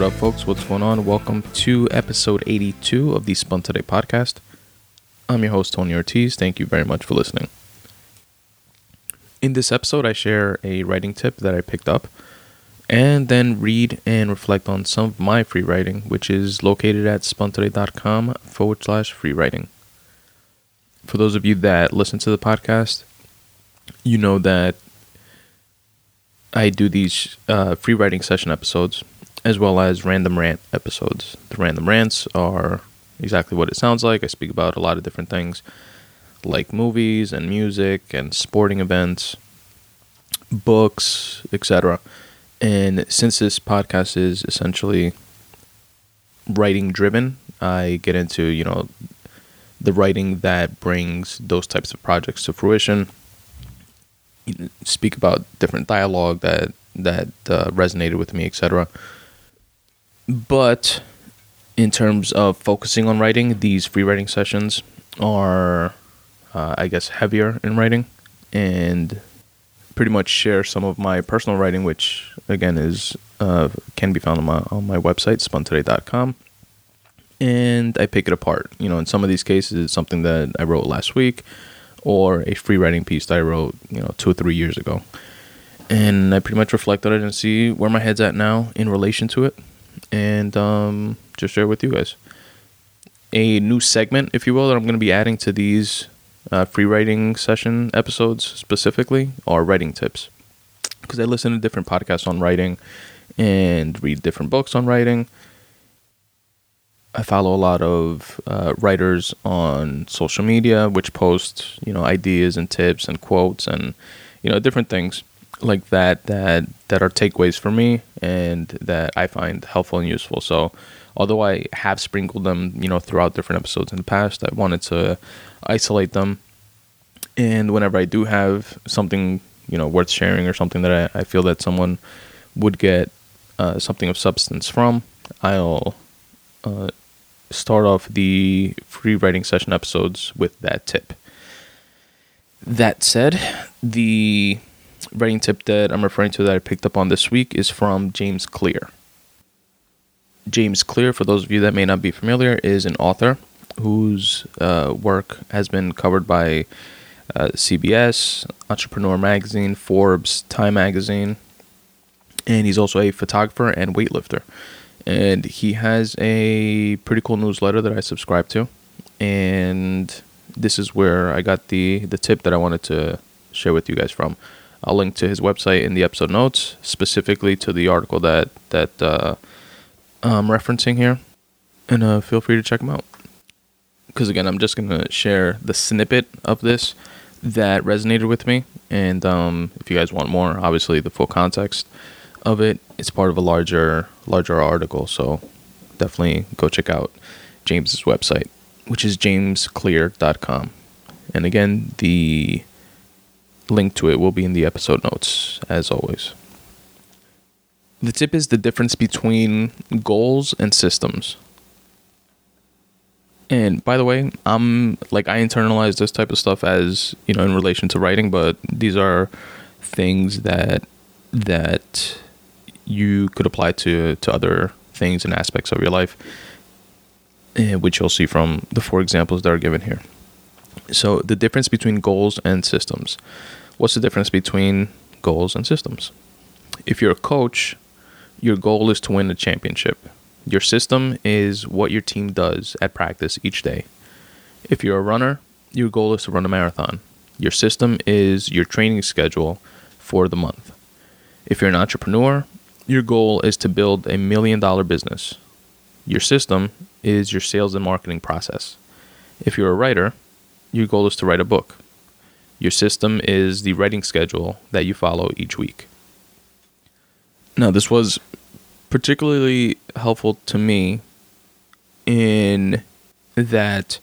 What up, folks? What's going on? Welcome to episode 82 of the Spun Today podcast. I'm your host, Tony Ortiz. Thank you very much for listening. In this episode, I share a writing tip that I picked up and then read and reflect on some of my free writing, which is located at spuntoday.com forward slash free writing. For those of you that listen to the podcast, you know that I do these uh, free writing session episodes as well as random rant episodes. The random rants are exactly what it sounds like. I speak about a lot of different things like movies and music and sporting events, books, etc. And since this podcast is essentially writing driven, I get into, you know, the writing that brings those types of projects to fruition. Speak about different dialogue that that uh, resonated with me, etc. But in terms of focusing on writing, these free writing sessions are, uh, I guess, heavier in writing and pretty much share some of my personal writing, which again is uh, can be found on my on my website spuntoday.com. And I pick it apart. You know, in some of these cases, it's something that I wrote last week, or a free writing piece that I wrote, you know, two or three years ago. And I pretty much reflect on it and see where my head's at now in relation to it and um, just share with you guys. A new segment, if you will, that I'm going to be adding to these uh, free writing session episodes specifically are writing tips. Because I listen to different podcasts on writing and read different books on writing. I follow a lot of uh, writers on social media, which post you know ideas and tips and quotes and you know different things like that that that are takeaways for me and that I find helpful and useful. So, although I have sprinkled them, you know, throughout different episodes in the past, I wanted to isolate them. And whenever I do have something, you know, worth sharing or something that I, I feel that someone would get uh, something of substance from, I'll uh, start off the free writing session episodes with that tip. That said, the writing tip that I'm referring to that I picked up on this week is from James Clear. James Clear, for those of you that may not be familiar, is an author whose uh, work has been covered by uh, CBS, Entrepreneur Magazine, Forbes, Time Magazine, and he's also a photographer and weightlifter. And he has a pretty cool newsletter that I subscribe to, and this is where I got the the tip that I wanted to share with you guys from. I'll link to his website in the episode notes, specifically to the article that that uh, I'm referencing here, and uh, feel free to check him out. Because again, I'm just gonna share the snippet of this that resonated with me, and um, if you guys want more, obviously the full context of it, it's part of a larger larger article. So definitely go check out James's website, which is jamesclear.com. And again, the link to it will be in the episode notes, as always. The tip is the difference between goals and systems. And by the way, I'm like I internalize this type of stuff as, you know, in relation to writing, but these are things that that you could apply to to other things and aspects of your life, eh, which you'll see from the four examples that are given here. So, the difference between goals and systems. What's the difference between goals and systems? If you're a coach, your goal is to win a championship. Your system is what your team does at practice each day. If you're a runner, your goal is to run a marathon. Your system is your training schedule for the month. If you're an entrepreneur, your goal is to build a million dollar business. Your system is your sales and marketing process. If you're a writer, your goal is to write a book. Your system is the writing schedule that you follow each week. Now, this was particularly helpful to me in that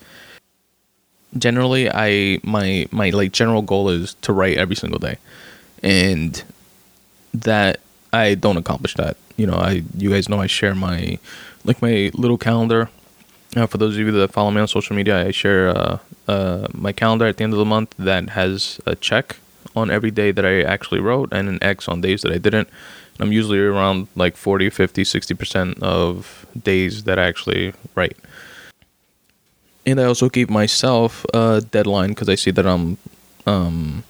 generally I my my like general goal is to write every single day. And that I don't accomplish that. You know, I you guys know I share my like my little calendar uh, for those of you that follow me on social media, I share uh, uh, my calendar at the end of the month that has a check on every day that I actually wrote and an X on days that I didn't. I'm usually around like 40, 50, 60% of days that I actually write. And I also gave myself a deadline because I see that I'm um,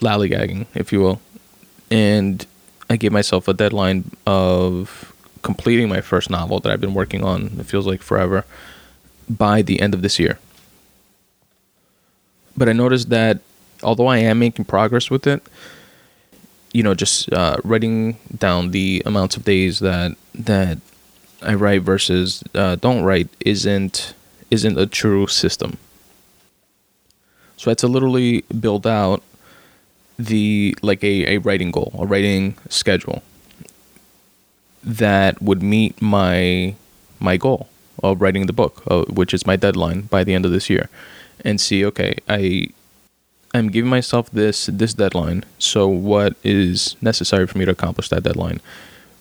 lollygagging, if you will. And I gave myself a deadline of completing my first novel that I've been working on, it feels like forever, by the end of this year. But I noticed that although I am making progress with it, you know, just uh, writing down the amounts of days that that I write versus uh, don't write isn't isn't a true system. So I had to literally build out the like a, a writing goal, a writing schedule that would meet my my goal of writing the book, uh, which is my deadline by the end of this year, and see okay, I I'm giving myself this this deadline. So what is necessary for me to accomplish that deadline?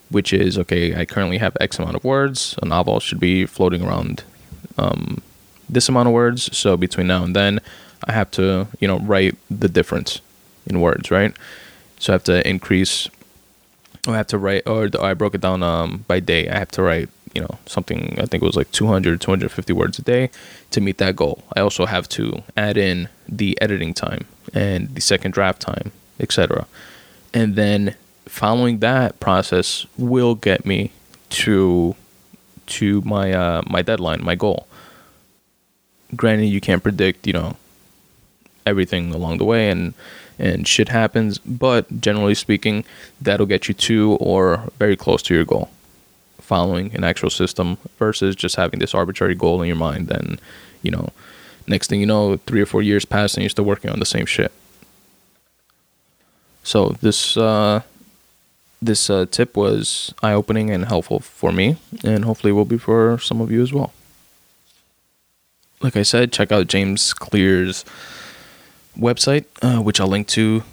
Which is okay. I currently have X amount of words. A novel should be floating around um, this amount of words. So between now and then, I have to you know write the difference in words, right? So I have to increase. I have to write, or I broke it down um, by day. I have to write, you know, something. I think it was like 200, 250 words a day to meet that goal. I also have to add in the editing time and the second draft time, etc. And then following that process will get me to to my uh, my deadline, my goal. Granted, you can't predict, you know, everything along the way, and and shit happens. But generally speaking, that'll get you to or very close to your goal. Following an actual system versus just having this arbitrary goal in your mind, then you know, next thing you know, three or four years pass and you're still working on the same shit. So this uh, this uh, tip was eye opening and helpful for me, and hopefully will be for some of you as well. Like I said, check out James Clear's website, uh, which I'll link to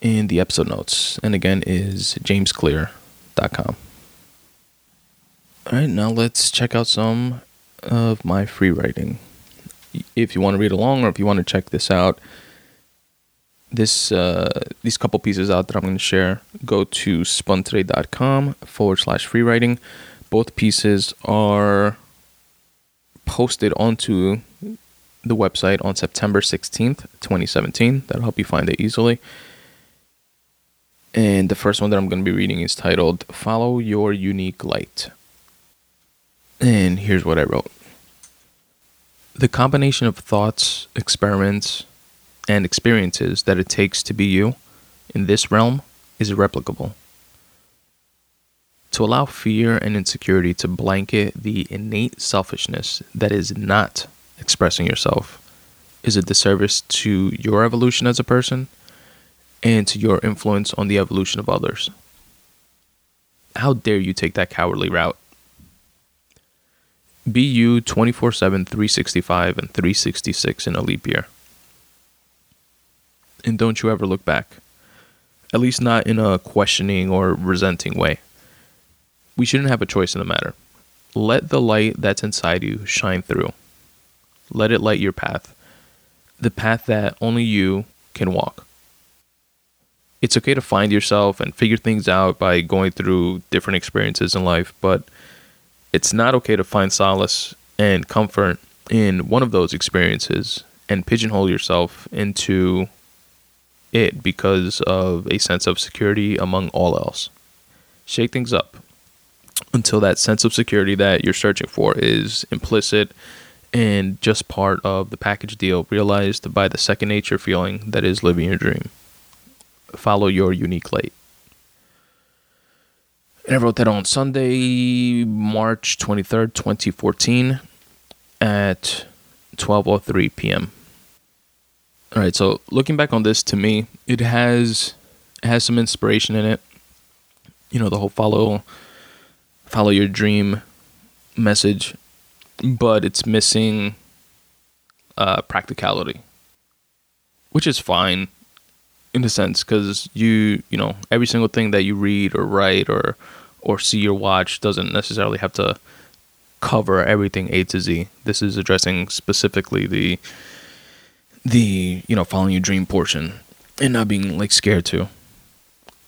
in the episode notes. And again, is jamesclear.com. All right, now let's check out some of my free writing. If you want to read along or if you want to check this out, this uh, these couple pieces out that I'm going to share, go to spuntoday.com forward slash free writing. Both pieces are posted onto the website on September 16th, 2017. That'll help you find it easily. And the first one that I'm going to be reading is titled Follow Your Unique Light. And here's what I wrote The combination of thoughts, experiments, and experiences that it takes to be you in this realm is irreplicable. To allow fear and insecurity to blanket the innate selfishness that is not expressing yourself is it a disservice to your evolution as a person and to your influence on the evolution of others. How dare you take that cowardly route? Be you 24 7, 365, and 366 in a leap year. And don't you ever look back. At least not in a questioning or resenting way. We shouldn't have a choice in the matter. Let the light that's inside you shine through. Let it light your path, the path that only you can walk. It's okay to find yourself and figure things out by going through different experiences in life, but it's not okay to find solace and comfort in one of those experiences and pigeonhole yourself into it because of a sense of security among all else. Shake things up until that sense of security that you're searching for is implicit and just part of the package deal realized by the second nature feeling that is living your dream. Follow your unique light. And I wrote that on Sunday, March 23rd, 2014 at 12:03 p.m. All right, so looking back on this to me, it has has some inspiration in it. You know, the whole follow follow your dream message but it's missing uh, practicality, which is fine in a sense because you you know every single thing that you read or write or or see or watch doesn't necessarily have to cover everything A to Z. This is addressing specifically the the you know following your dream portion. and not being like scared to.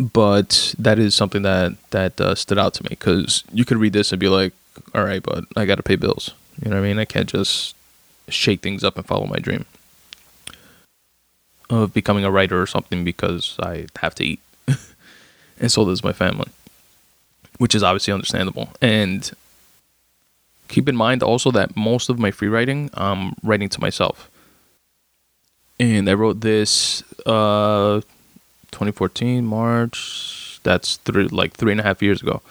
But that is something that that uh, stood out to me because you could read this and be like, "All right, but I got to pay bills." You know what I mean? I can't just shake things up and follow my dream of becoming a writer or something because I have to eat, and so does my family, which is obviously understandable. And keep in mind also that most of my free writing, I'm writing to myself and I wrote this uh 2014 March. That's three like three and a half years ago.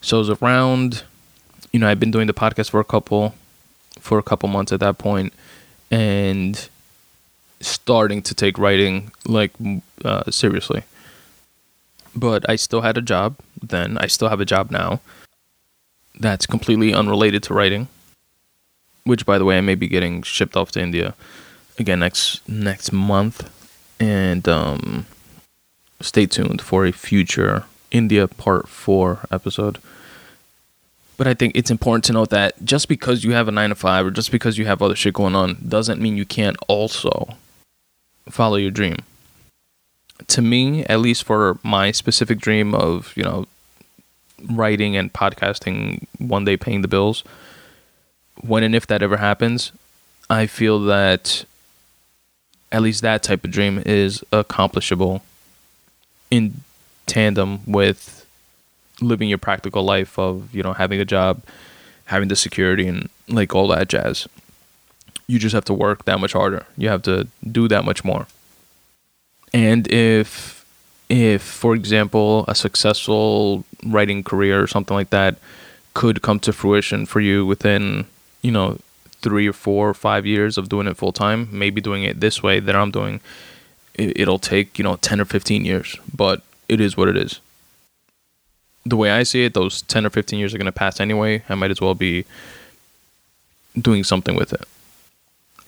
So it was around, you know, I've been doing the podcast for a couple, for a couple months at that point, and starting to take writing like uh, seriously. But I still had a job then. I still have a job now. That's completely unrelated to writing. Which, by the way, I may be getting shipped off to India again next next month, and um, stay tuned for a future India Part Four episode. But I think it's important to note that just because you have a nine to five or just because you have other shit going on doesn't mean you can't also follow your dream. To me, at least for my specific dream of, you know, writing and podcasting, one day paying the bills, when and if that ever happens, I feel that at least that type of dream is accomplishable in tandem with living your practical life of you know having a job having the security and like all that jazz. You just have to work that much harder. You have to do that much more. And if if for example a successful writing career or something like that could come to fruition for you within you know three or four or five years of doing it full time, maybe doing it this way that I'm doing, it, will take, you know, 10 or 15 years, but it is what it is. The way I see it, those 10 or 15 years are going to pass anyway. I might as well be doing something with it.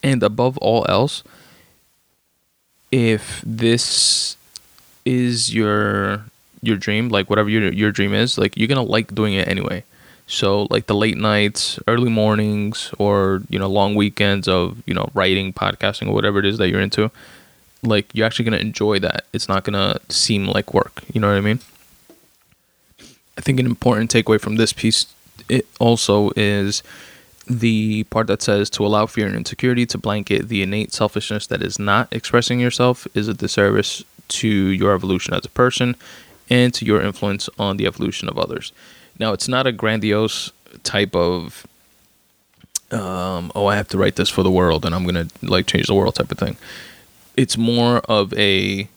And above all else, if this is your your dream, like whatever your your dream is, like you're gonna like doing it anyway. So like the late nights, early mornings, or you know long weekends of you know writing, podcasting, or whatever it is that you're into, like you're actually gonna enjoy that. It's not gonna seem like work. You know what I mean? I think an important takeaway from this piece it also is the part that says to allow fear and insecurity to blanket the innate selfishness that is not expressing yourself is a disservice to your evolution as a person and to your influence on the evolution of others. Now, it's not a grandiose type of, um, oh, I have to write this for the world and I'm going to like change the world type of thing. It's more of a,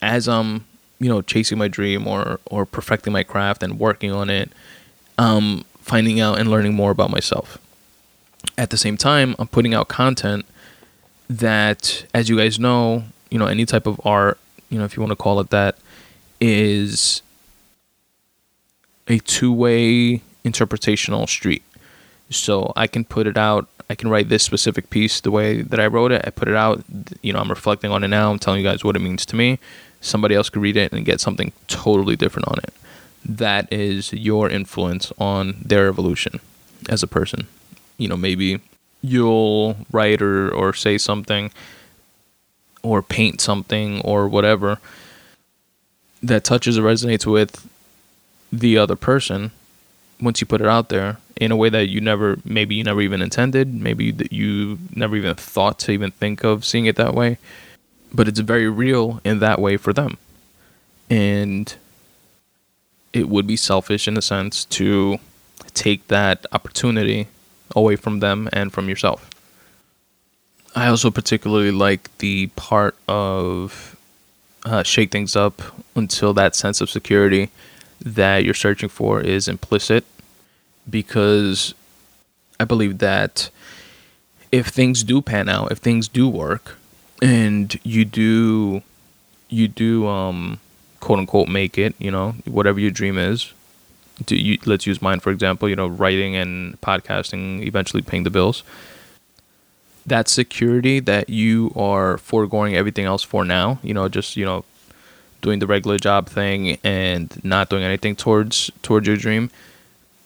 as I'm, you know, chasing my dream or, or perfecting my craft and working on it, um, finding out and learning more about myself. At the same time, I'm putting out content that, as you guys know, you know, any type of art, you know, if you want to call it that, is a two-way interpretational street. So I can put it out. I can write this specific piece the way that I wrote it. I put it out. You know, I'm reflecting on it now. I'm telling you guys what it means to me. Somebody else could read it and get something totally different on it. That is your influence on their evolution as a person. You know, maybe you'll write or, or say something or paint something or whatever that touches or resonates with the other person once you put it out there in a way that you never maybe you never even intended maybe that you never even thought to even think of seeing it that way but it's very real in that way for them. And it would be selfish in a sense to take that opportunity away from them and from yourself. I also particularly like the part of uh, shake things up until that sense of security that you're searching for is implicit because I believe that if things do pan out, if things do work, and you do, you do, um, quote unquote, make it, you know, whatever your dream is. To you, let's use mine for example. You know, writing and podcasting, eventually paying the bills. That security that you are foregoing everything else for now. You know, just you know, doing the regular job thing and not doing anything towards towards your dream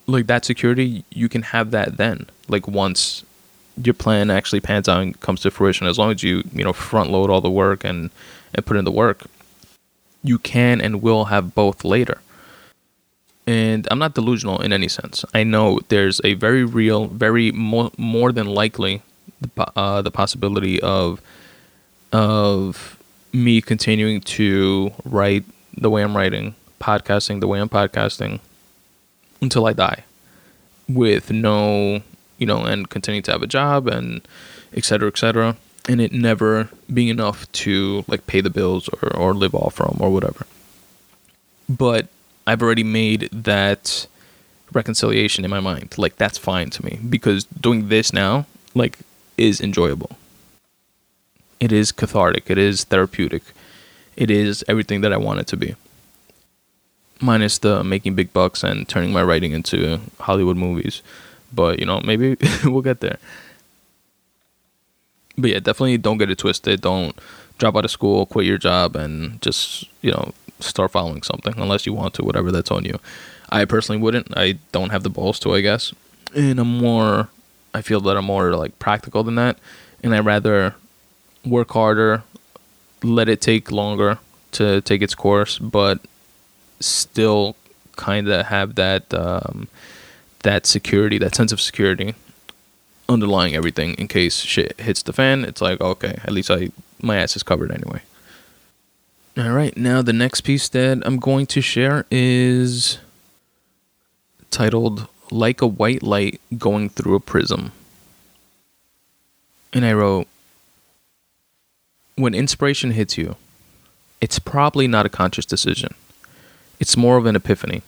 like that security you can have that then like once your plan actually pans out and comes to fruition. As long as you you know front load all the work and and put in the work, you can and will have both later. And I'm not delusional in any sense. I know there's a very real, very more more than likely the uh, the possibility of of me continuing to write the way I'm writing, podcasting the way I'm podcasting until I die with no, you know, and continuing to have a job and et cetera, et cetera. And it never being enough to like pay the bills or, or live off from or whatever. But I've already made that reconciliation in my mind. Like that's fine to me because doing this now, like, is enjoyable. It is cathartic. It is therapeutic. It is everything that I want it to be minus the making big bucks and turning my writing into Hollywood movies. But you know, maybe we'll get there. But yeah, definitely don't get it twisted. Don't drop out of school, quit your job, and just you know start following something unless you want to. Whatever that's on you. I personally wouldn't. I don't have the balls to, I guess. And I'm more. I feel that I'm more like practical than that, and I rather work harder, let it take longer to take its course, but still kind of have that um, that security, that sense of security underlying everything in case shit hits the fan. It's like okay, at least I my ass is covered anyway. All right, now the next piece that I'm going to share is titled "Like a White Light Going Through a Prism," and I wrote. When inspiration hits you, it's probably not a conscious decision. It's more of an epiphany.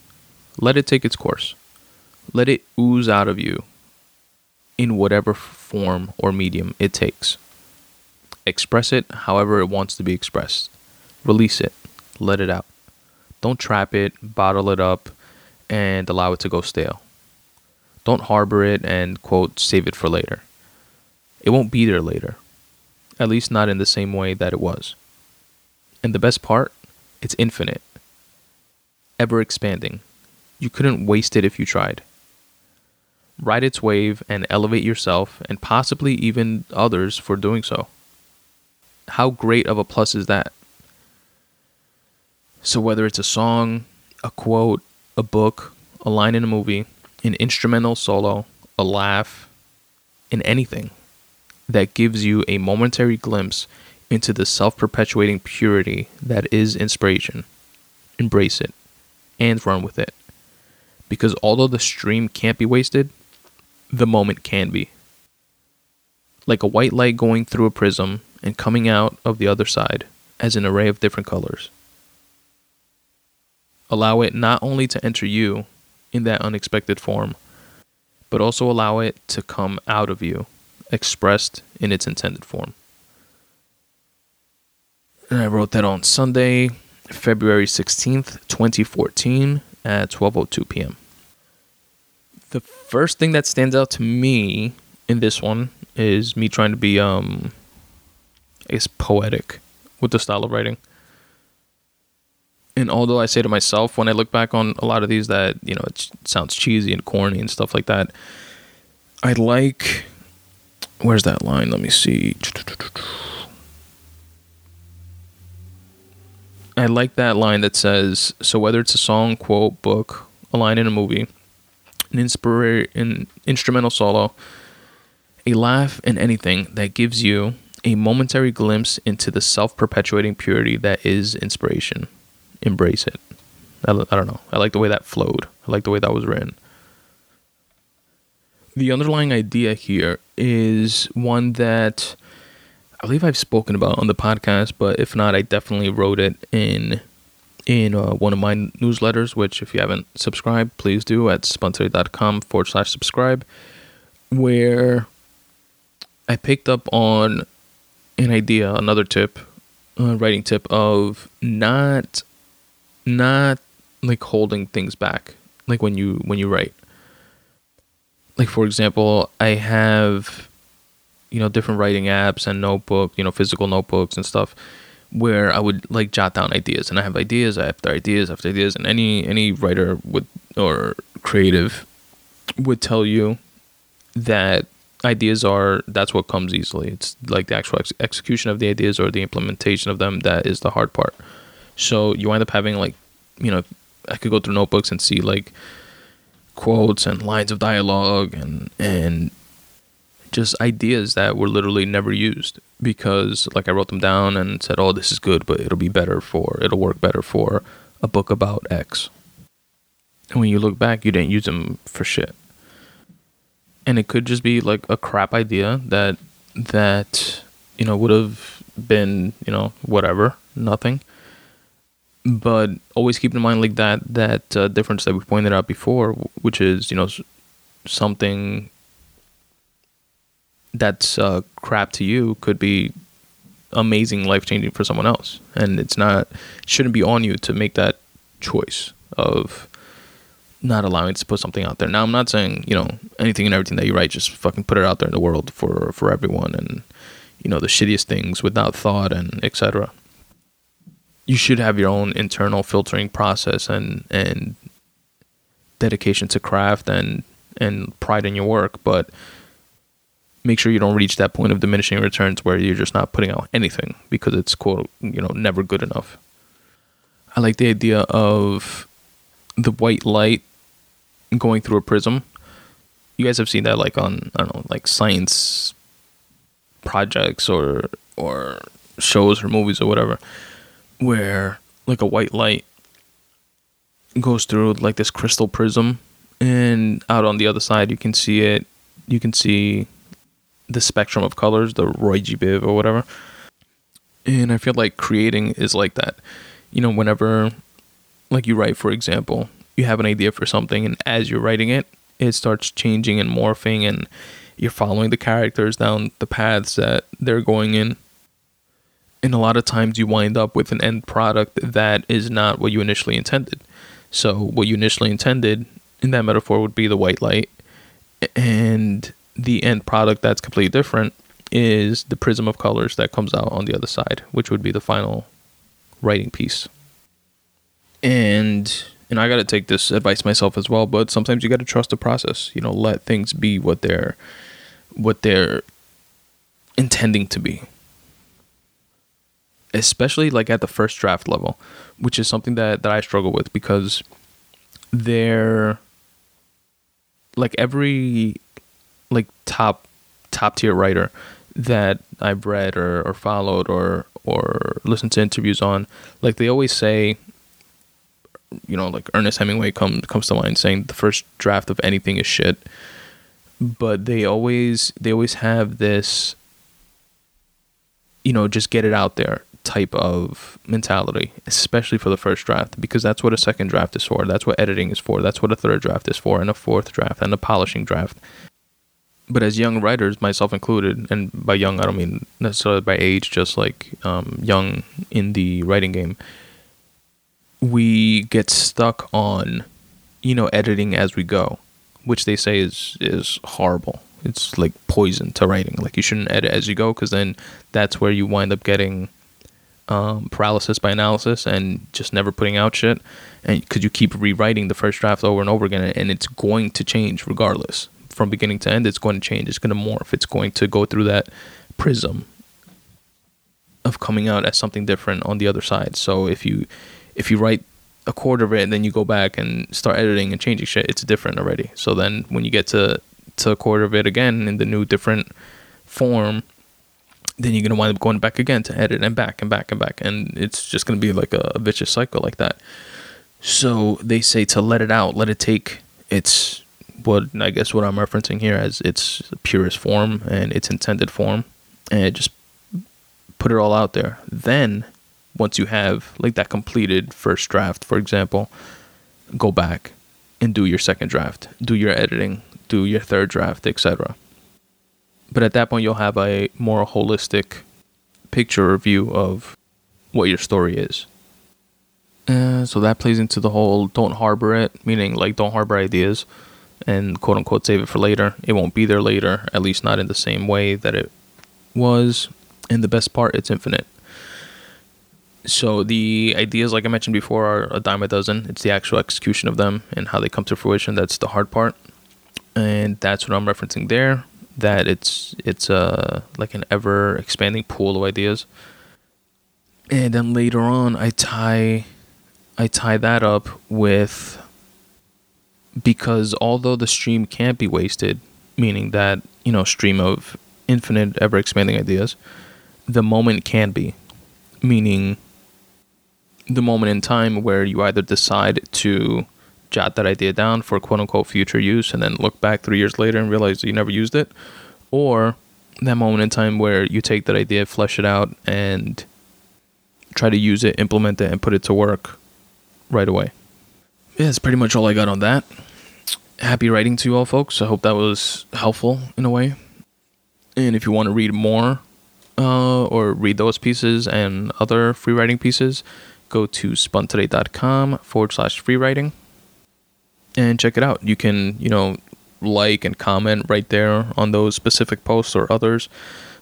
Let it take its course. Let it ooze out of you in whatever form or medium it takes. Express it however it wants to be expressed. Release it. Let it out. Don't trap it, bottle it up, and allow it to go stale. Don't harbor it and, quote, save it for later. It won't be there later. At least not in the same way that it was. And the best part, it's infinite ever expanding. You couldn't waste it if you tried. Ride its wave and elevate yourself and possibly even others for doing so. How great of a plus is that? So, whether it's a song, a quote, a book, a line in a movie, an instrumental solo, a laugh, in anything that gives you a momentary glimpse into the self perpetuating purity that is inspiration, embrace it and run with it. Because although the stream can't be wasted, the moment can be. Like a white light going through a prism and coming out of the other side as an array of different colors. Allow it not only to enter you in that unexpected form, but also allow it to come out of you, expressed in its intended form. And I wrote that on Sunday, February 16th, 2014 at 12:02 p.m. The first thing that stands out to me in this one is me trying to be um is poetic with the style of writing. And although I say to myself when I look back on a lot of these that, you know, it sounds cheesy and corny and stuff like that, I like where's that line? Let me see. I like that line that says, "So whether it's a song, quote, book, a line in a movie, an inspira- an instrumental solo, a laugh, and anything that gives you a momentary glimpse into the self-perpetuating purity that is inspiration, embrace it." I don't know. I like the way that flowed. I like the way that was written. The underlying idea here is one that I believe I've spoken about on the podcast, but if not, I definitely wrote it in in uh, one of my newsletters, which if you haven't subscribed, please do at spuntoday.com forward slash subscribe, where I picked up on an idea, another tip, uh, writing tip of not not like holding things back, like when you when you write. Like for example, I have you know different writing apps and notebook you know physical notebooks and stuff where I would like jot down ideas and I have ideas after ideas after ideas and any any writer would or creative would tell you that ideas are that's what comes easily. It's like the actual ex- execution of the ideas or the implementation of them that is the hard part. So you wind up having like, you know, I could go through notebooks and see like quotes and lines of dialogue and and just ideas that were literally never used because like I wrote them down and said, "Oh, this is good, but it'll be better for it'll work better for a book about X." And when you look back, you didn't use them for shit. And it could just be like a crap idea that that you know would have been, you know, whatever, nothing. But always keep in mind like that that uh, difference that we pointed out before, which is, you know, something that's uh, crap to you could be amazing, life changing for someone else, and it's not shouldn't be on you to make that choice of not allowing to put something out there. Now, I'm not saying you know anything and everything that you write, just fucking put it out there in the world for for everyone, and you know the shittiest things without thought and etc. You should have your own internal filtering process and and dedication to craft and and pride in your work, but make sure you don't reach that point of diminishing returns where you're just not putting out anything because it's quote you know never good enough. I like the idea of the white light going through a prism. You guys have seen that like on I don't know like science projects or or shows or movies or whatever where like a white light goes through like this crystal prism and out on the other side you can see it you can see the spectrum of colors, the Roy G. Biv or whatever. And I feel like creating is like that. You know, whenever, like you write, for example, you have an idea for something, and as you're writing it, it starts changing and morphing, and you're following the characters down the paths that they're going in. And a lot of times you wind up with an end product that is not what you initially intended. So, what you initially intended in that metaphor would be the white light. And the end product that's completely different is the prism of colors that comes out on the other side, which would be the final writing piece. And and I got to take this advice myself as well, but sometimes you got to trust the process. You know, let things be what they're what they're intending to be. Especially like at the first draft level, which is something that that I struggle with because they're like every top top tier writer that I've read or, or followed or or listened to interviews on, like they always say, you know, like Ernest Hemingway comes comes to mind saying the first draft of anything is shit. But they always they always have this you know, just get it out there type of mentality, especially for the first draft, because that's what a second draft is for. That's what editing is for. That's what a third draft is for, and a fourth draft, and a polishing draft but as young writers, myself included, and by young I don't mean necessarily by age, just like um, young in the writing game, we get stuck on, you know, editing as we go, which they say is is horrible. It's like poison to writing. Like you shouldn't edit as you go, because then that's where you wind up getting um, paralysis by analysis and just never putting out shit, and because you keep rewriting the first draft over and over again, and it's going to change regardless from beginning to end, it's going to change. It's going to morph. It's going to go through that prism of coming out as something different on the other side. So if you if you write a quarter of it and then you go back and start editing and changing shit, it's different already. So then when you get to to a quarter of it again in the new different form, then you're gonna wind up going back again to edit and back and back and back, and it's just gonna be like a, a vicious cycle like that. So they say to let it out, let it take its what I guess what I'm referencing here as its purest form and its intended form, and just put it all out there. Then, once you have like that completed first draft, for example, go back and do your second draft, do your editing, do your third draft, etc. But at that point, you'll have a more holistic picture or view of what your story is. Uh, so that plays into the whole don't harbor it, meaning like don't harbor ideas and quote unquote save it for later. It won't be there later, at least not in the same way that it was. And the best part, it's infinite. So the ideas, like I mentioned before, are a dime a dozen. It's the actual execution of them and how they come to fruition. That's the hard part. And that's what I'm referencing there. that it's it's a like an ever expanding pool of ideas. And then later on, I tie I tie that up with because although the stream can't be wasted, meaning that you know stream of infinite ever expanding ideas, the moment can be, meaning the moment in time where you either decide to jot that idea down for quote unquote future use and then look back three years later and realize you never used it, or that moment in time where you take that idea, flesh it out, and try to use it, implement it, and put it to work right away. Yeah, that's pretty much all I got on that. Happy writing to you all, folks. I hope that was helpful in a way. And if you want to read more uh, or read those pieces and other free writing pieces, go to spuntoday.com forward slash free writing and check it out. You can, you know, like and comment right there on those specific posts or others.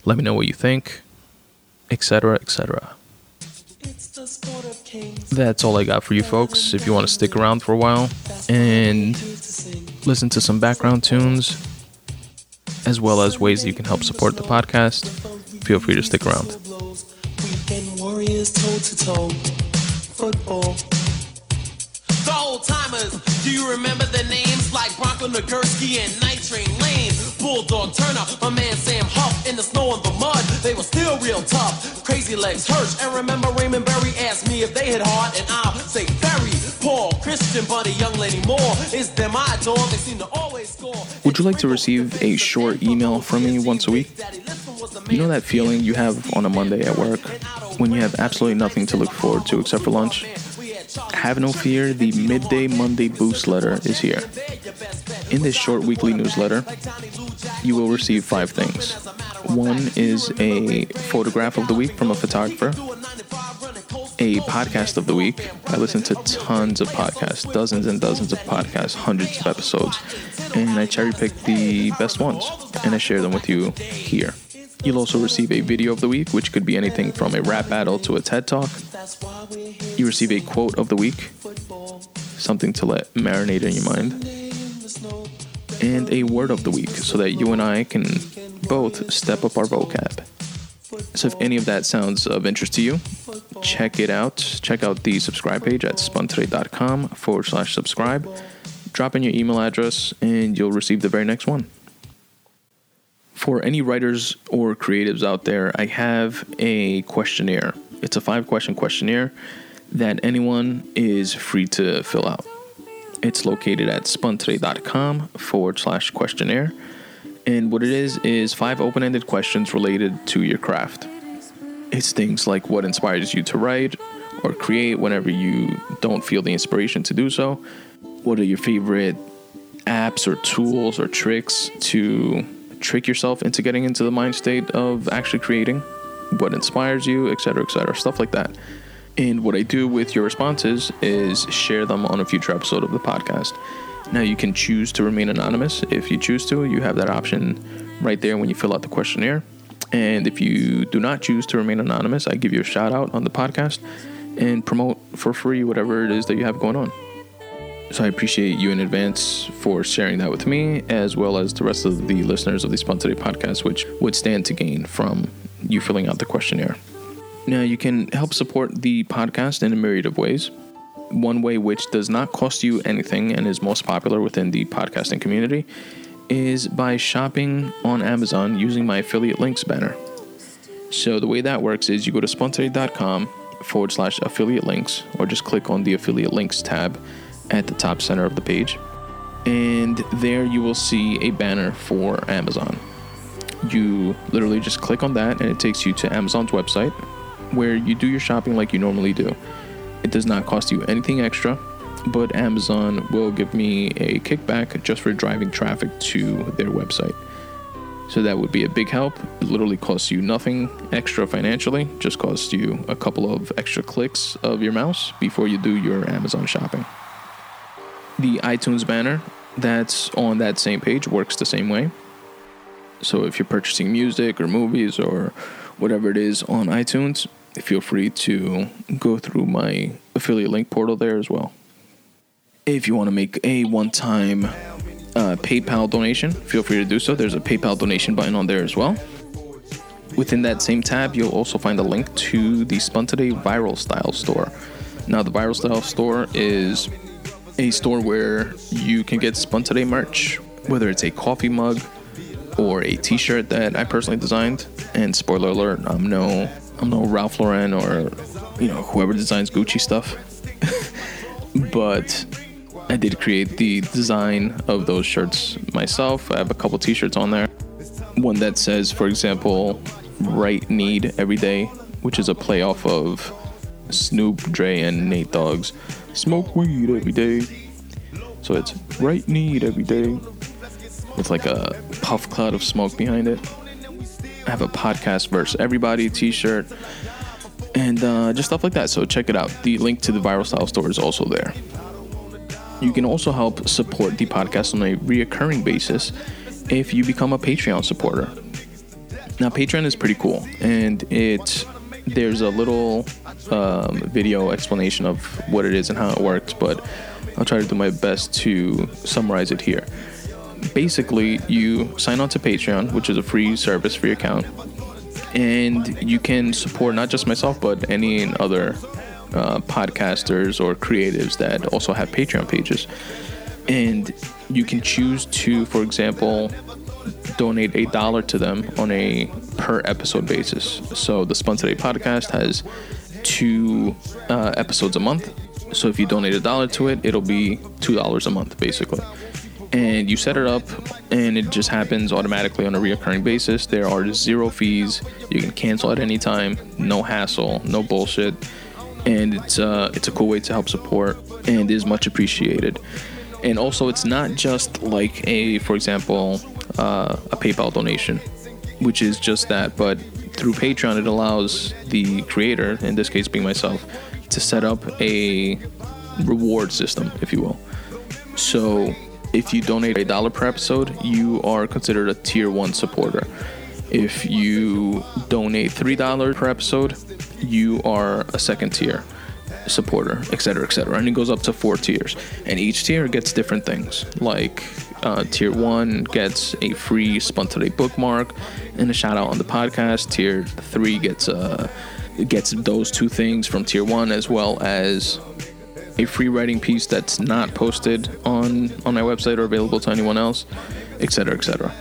Let me know what you think, etc., etc. That's all I got for you folks. If you want to stick around for a while and listen to some background tunes, as well as ways you can help support the podcast, feel free to stick around. The old timers, do you remember the names like Bronco Nagurski and Lane? Bulldog Turner, my man Sam Huff in the snow and the mud, they were still real tough. Crazy Legs Hirsch, and remember Raymond Berry asked me if they hit hard, and I'll say very. Paul, Christian, Buddy, Young Lady Moore, is them I adore, they seem to always score. Would you like to receive a short email from me once a week? You know that feeling you have on a Monday at work when you have absolutely nothing to look forward to except for lunch? Have no fear, the Midday Monday Boost letter is here. In this short weekly newsletter, you will receive five things. One is a photograph of the week from a photographer, a podcast of the week. I listen to tons of podcasts, dozens and dozens of podcasts, hundreds of episodes, and I cherry pick the best ones and I share them with you here. You'll also receive a video of the week, which could be anything from a rap battle to a TED talk. You receive a quote of the week, something to let marinate in your mind, and a word of the week so that you and I can both step up our vocab. So, if any of that sounds of interest to you, check it out. Check out the subscribe page at spuntoday.com forward slash subscribe. Drop in your email address, and you'll receive the very next one for any writers or creatives out there, I have a questionnaire. It's a five question questionnaire that anyone is free to fill out. It's located at spuntoday.com forward slash questionnaire. And what it is, is five open ended questions related to your craft. It's things like what inspires you to write or create whenever you don't feel the inspiration to do so. What are your favorite apps or tools or tricks to trick yourself into getting into the mind state of actually creating, what inspires you, etc., etc., stuff like that. And what I do with your responses is share them on a future episode of the podcast. Now, you can choose to remain anonymous if you choose to. You have that option right there when you fill out the questionnaire. And if you do not choose to remain anonymous, I give you a shout out on the podcast and promote for free whatever it is that you have going on. So I appreciate you in advance for sharing that with me, as well as the rest of the listeners of the Today podcast, which would stand to gain from you filling out the questionnaire. Now, you can help support the podcast in a myriad of ways. One way, which does not cost you anything and is most popular within the podcasting community, is by shopping on Amazon using my affiliate links banner. So, the way that works is you go to spuntoday.com forward slash affiliate links, or just click on the affiliate links tab at the top center of the page. And there you will see a banner for Amazon. You literally just click on that and it takes you to Amazon's website where you do your shopping like you normally do. It does not cost you anything extra, but Amazon will give me a kickback just for driving traffic to their website. So that would be a big help. It literally costs you nothing extra financially, just costs you a couple of extra clicks of your mouse before you do your Amazon shopping. The iTunes banner that's on that same page works the same way. So if you're purchasing music or movies or whatever it is on iTunes, feel free to go through my affiliate link portal there as well. If you want to make a one time uh, PayPal donation, feel free to do so. There's a PayPal donation button on there as well. Within that same tab, you'll also find a link to the Spun Today Viral Style store. Now, the Viral Style store is a store where you can get Spun Today merch, whether it's a coffee mug or a T-shirt that I personally designed. And spoiler alert, I'm no, I'm no Ralph Lauren or you know whoever designs Gucci stuff, but I did create the design of those shirts myself. I have a couple T-shirts on there. One that says, for example, "Right Need Every Day," which is a play off of Snoop, Dre, and Nate Dogg's "Smoke Weed Every Day." So it's "Right Need Every Day." with like a puff cloud of smoke behind it. I have a podcast versus everybody t-shirt and uh, just stuff like that. So check it out. The link to the Viral Style store is also there. You can also help support the podcast on a reoccurring basis if you become a Patreon supporter. Now, Patreon is pretty cool, and it there's a little um, video explanation of what it is and how it works, but I'll try to do my best to summarize it here basically you sign on to Patreon, which is a free service, for your account, and you can support not just myself but any other uh, podcasters or creatives that also have Patreon pages. And you can choose to, for example, donate a dollar to them on a per episode basis. So the Spun Today podcast has two uh, episodes a month. So if you donate a dollar to it, it'll be two dollars a month, basically and you set it up and it just happens automatically on a reoccurring basis. There are zero fees. You can cancel at any time. No hassle no bullshit. And it's uh, it's a cool way to help support and is much appreciated. And also it's not just like a for example uh, a paypal donation which is just that but through patreon it allows the creator in this case being myself to set up a reward system if you will. So if you donate a dollar per episode, you are considered a tier one supporter. If you donate three dollars per episode, you are a second tier supporter, etc., etc. And it goes up to four tiers, and each tier gets different things. Like uh, tier one gets a free Today bookmark and a shout out on the podcast. Tier three gets uh, gets those two things from tier one as well as a free writing piece that's not posted on on my website or available to anyone else, etc., etc.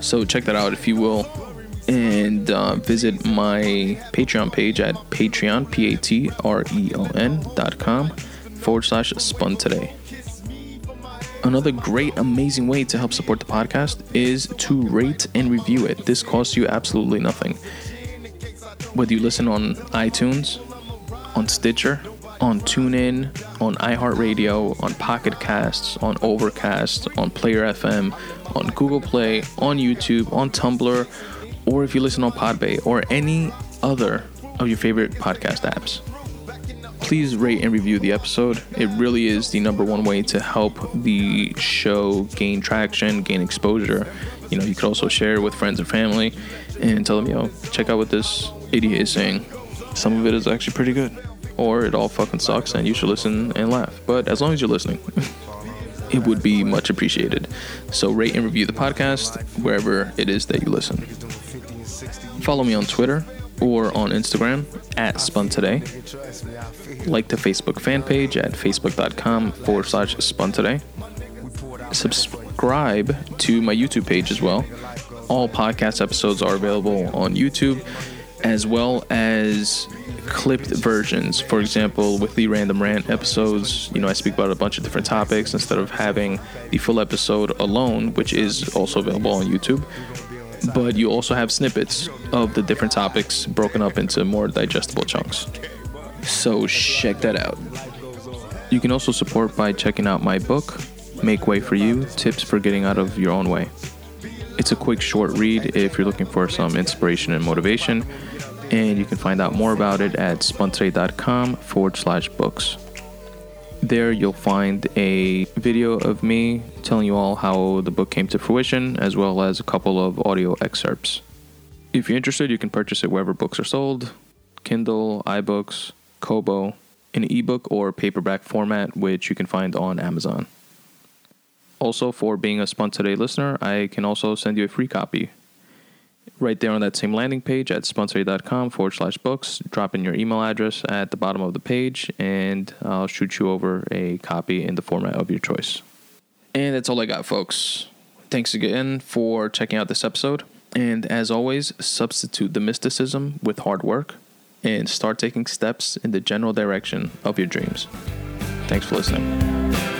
So check that out if you will, and uh, visit my Patreon page at Patreon p a t r e o n dot com forward slash spun today. Another great, amazing way to help support the podcast is to rate and review it. This costs you absolutely nothing. Whether you listen on iTunes, on Stitcher, on TuneIn, on iHeartRadio, on Pocket Casts, on Overcast, on Player FM, on Google Play, on YouTube, on Tumblr, or if you listen on Podbay or any other of your favorite podcast apps. Please rate and review the episode. It really is the number one way to help the show gain traction, gain exposure. You know, you could also share it with friends and family and tell them, yo, check out what this idiot is saying. Some of it is actually pretty good or it all fucking sucks and you should listen and laugh. But as long as you're listening, it would be much appreciated. So rate and review the podcast wherever it is that you listen. Follow me on Twitter or on Instagram at Spun Today. Like the Facebook fan page at facebook.com forward slash Spun Today. Subscribe to my YouTube page as well. All podcast episodes are available on YouTube as well as clipped versions. For example, with the random rant episodes, you know, I speak about a bunch of different topics instead of having the full episode alone, which is also available on YouTube. But you also have snippets of the different topics broken up into more digestible chunks. So check that out. You can also support by checking out my book, Make Way for You Tips for Getting Out of Your Own Way. It's a quick, short read if you're looking for some inspiration and motivation and you can find out more about it at spuntoday.com forward slash books. There you'll find a video of me telling you all how the book came to fruition, as well as a couple of audio excerpts. If you're interested, you can purchase it wherever books are sold Kindle, iBooks, Kobo, in ebook or paperback format, which you can find on Amazon. Also, for being a Spun Today listener, I can also send you a free copy right there on that same landing page at spuntoday.com forward slash books. Drop in your email address at the bottom of the page, and I'll shoot you over a copy in the format of your choice. And that's all I got, folks. Thanks again for checking out this episode. And as always, substitute the mysticism with hard work and start taking steps in the general direction of your dreams. Thanks for listening.